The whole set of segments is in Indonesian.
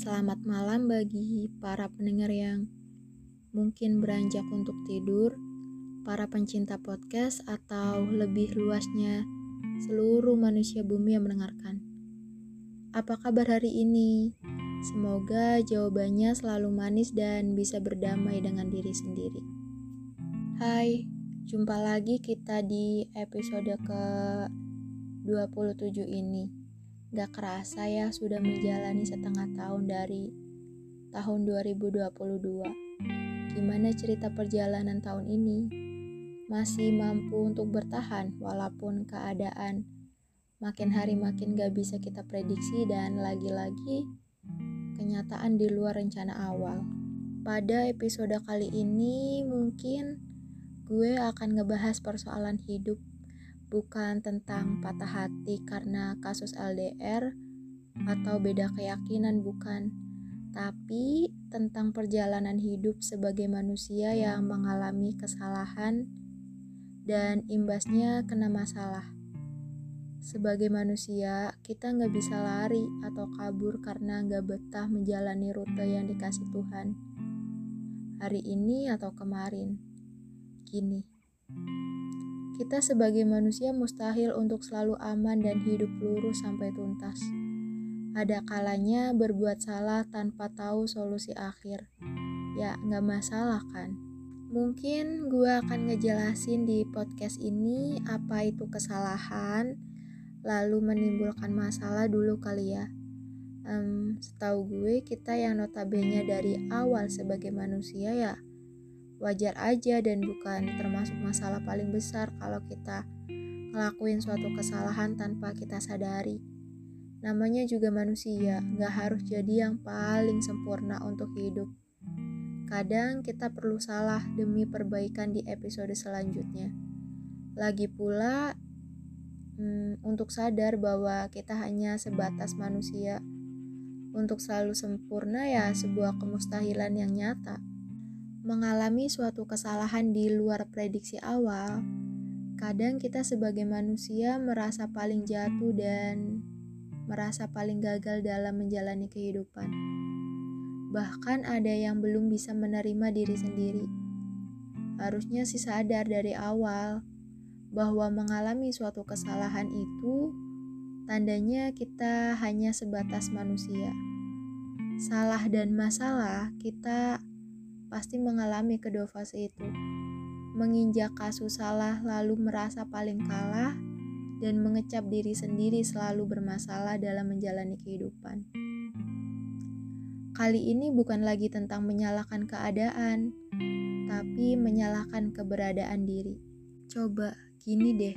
Selamat malam bagi para pendengar yang mungkin beranjak untuk tidur, para pencinta podcast, atau lebih luasnya seluruh manusia bumi yang mendengarkan. Apa kabar hari ini? Semoga jawabannya selalu manis dan bisa berdamai dengan diri sendiri. Hai, jumpa lagi kita di episode ke-27 ini. Gak kerasa ya sudah menjalani setengah tahun dari tahun 2022. Gimana cerita perjalanan tahun ini? Masih mampu untuk bertahan walaupun keadaan makin hari makin gak bisa kita prediksi dan lagi-lagi kenyataan di luar rencana awal. Pada episode kali ini mungkin gue akan ngebahas persoalan hidup bukan tentang patah hati karena kasus LDR atau beda keyakinan, bukan, tapi tentang perjalanan hidup sebagai manusia yang mengalami kesalahan dan imbasnya kena masalah. Sebagai manusia, kita nggak bisa lari atau kabur karena nggak betah menjalani rute yang dikasih Tuhan. Hari ini atau kemarin, gini. Kita sebagai manusia mustahil untuk selalu aman dan hidup lurus sampai tuntas. Ada kalanya berbuat salah tanpa tahu solusi akhir. Ya, nggak masalah kan? Mungkin gue akan ngejelasin di podcast ini apa itu kesalahan, lalu menimbulkan masalah dulu kali ya. Um, setahu gue kita yang notabene dari awal sebagai manusia ya wajar aja dan bukan termasuk masalah paling besar kalau kita ngelakuin suatu kesalahan tanpa kita sadari. Namanya juga manusia, gak harus jadi yang paling sempurna untuk hidup. Kadang kita perlu salah demi perbaikan di episode selanjutnya. Lagi pula, hmm, untuk sadar bahwa kita hanya sebatas manusia. Untuk selalu sempurna ya sebuah kemustahilan yang nyata mengalami suatu kesalahan di luar prediksi awal, kadang kita sebagai manusia merasa paling jatuh dan merasa paling gagal dalam menjalani kehidupan. Bahkan ada yang belum bisa menerima diri sendiri. Harusnya sih sadar dari awal bahwa mengalami suatu kesalahan itu tandanya kita hanya sebatas manusia. Salah dan masalah kita pasti mengalami kedua fase itu. Menginjak kasus salah lalu merasa paling kalah dan mengecap diri sendiri selalu bermasalah dalam menjalani kehidupan. Kali ini bukan lagi tentang menyalahkan keadaan, tapi menyalahkan keberadaan diri. Coba gini deh,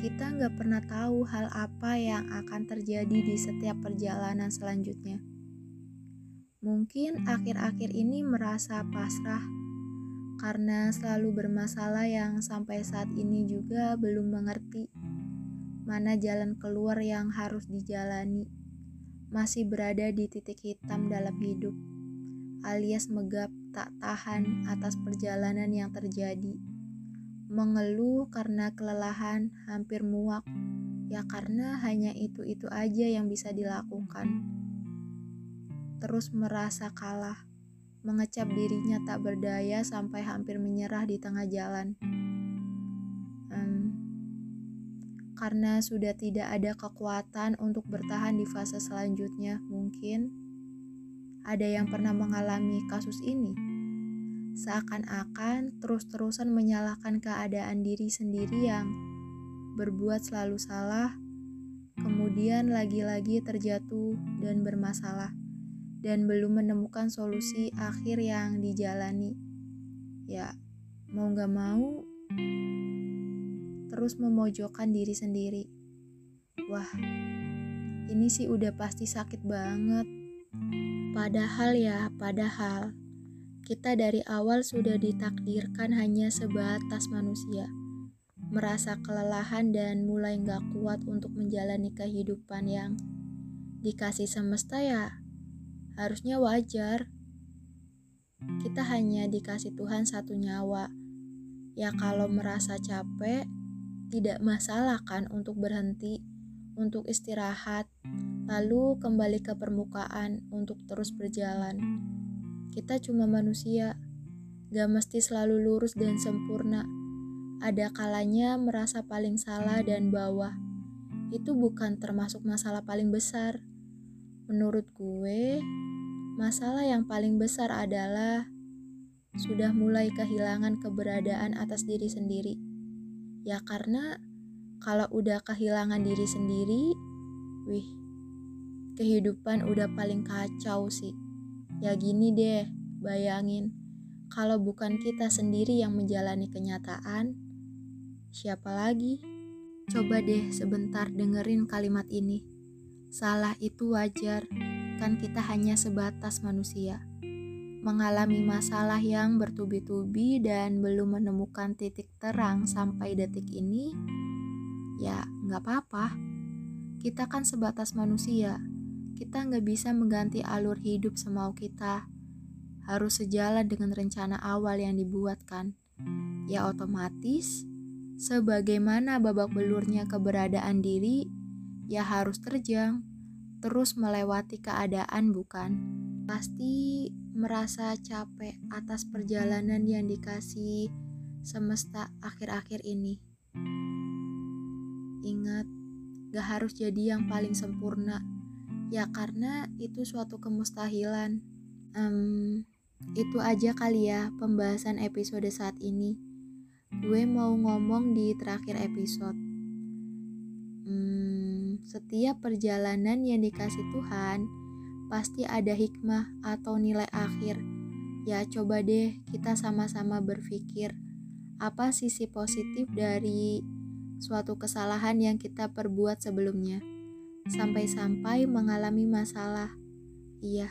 kita nggak pernah tahu hal apa yang akan terjadi di setiap perjalanan selanjutnya. Mungkin akhir-akhir ini merasa pasrah karena selalu bermasalah yang sampai saat ini juga belum mengerti mana jalan keluar yang harus dijalani. Masih berada di titik hitam dalam hidup, alias megap tak tahan atas perjalanan yang terjadi. Mengeluh karena kelelahan hampir muak, ya karena hanya itu-itu aja yang bisa dilakukan terus merasa kalah, mengecap dirinya tak berdaya sampai hampir menyerah di tengah jalan. Hmm, karena sudah tidak ada kekuatan untuk bertahan di fase selanjutnya, mungkin ada yang pernah mengalami kasus ini. Seakan-akan terus-terusan menyalahkan keadaan diri sendiri yang berbuat selalu salah, kemudian lagi-lagi terjatuh dan bermasalah dan belum menemukan solusi akhir yang dijalani. Ya, mau gak mau, terus memojokkan diri sendiri. Wah, ini sih udah pasti sakit banget. Padahal ya, padahal kita dari awal sudah ditakdirkan hanya sebatas manusia. Merasa kelelahan dan mulai gak kuat untuk menjalani kehidupan yang dikasih semesta ya harusnya wajar. Kita hanya dikasih Tuhan satu nyawa. Ya kalau merasa capek, tidak masalah kan untuk berhenti, untuk istirahat, lalu kembali ke permukaan untuk terus berjalan. Kita cuma manusia, gak mesti selalu lurus dan sempurna. Ada kalanya merasa paling salah dan bawah. Itu bukan termasuk masalah paling besar. Menurut gue, masalah yang paling besar adalah sudah mulai kehilangan keberadaan atas diri sendiri. Ya karena kalau udah kehilangan diri sendiri, wih, kehidupan udah paling kacau sih. Ya gini deh, bayangin, kalau bukan kita sendiri yang menjalani kenyataan, siapa lagi? Coba deh sebentar dengerin kalimat ini. Salah itu wajar, kan kita hanya sebatas manusia mengalami masalah yang bertubi-tubi dan belum menemukan titik terang sampai detik ini, ya nggak apa-apa. Kita kan sebatas manusia, kita nggak bisa mengganti alur hidup semau kita. Harus sejalan dengan rencana awal yang dibuatkan. Ya otomatis, sebagaimana babak belurnya keberadaan diri, ya harus terjang, terus melewati keadaan bukan? Pasti merasa capek atas perjalanan yang dikasih semesta akhir-akhir ini. Ingat, gak harus jadi yang paling sempurna, ya karena itu suatu kemustahilan. Um, itu aja kali ya pembahasan episode saat ini. Gue mau ngomong di terakhir episode. Setiap perjalanan yang dikasih Tuhan, pasti ada hikmah atau nilai akhir. Ya, coba deh kita sama-sama berpikir apa sisi positif dari suatu kesalahan yang kita perbuat sebelumnya, sampai-sampai mengalami masalah. Iya,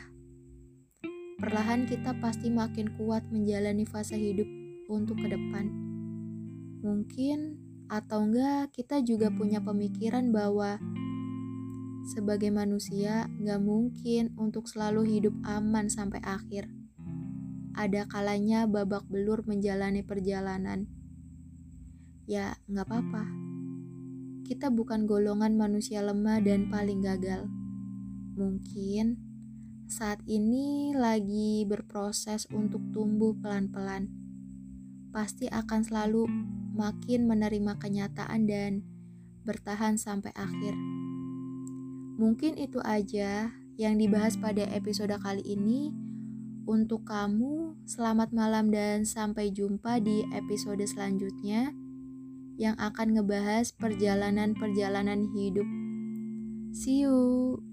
perlahan kita pasti makin kuat menjalani fase hidup untuk ke depan. Mungkin atau enggak, kita juga punya pemikiran bahwa sebagai manusia, gak mungkin untuk selalu hidup aman sampai akhir. Ada kalanya babak belur menjalani perjalanan. Ya, gak apa-apa. Kita bukan golongan manusia lemah dan paling gagal. Mungkin saat ini lagi berproses untuk tumbuh pelan-pelan. Pasti akan selalu makin menerima kenyataan dan bertahan sampai akhir. Mungkin itu aja yang dibahas pada episode kali ini. Untuk kamu, selamat malam dan sampai jumpa di episode selanjutnya yang akan ngebahas perjalanan-perjalanan hidup. See you.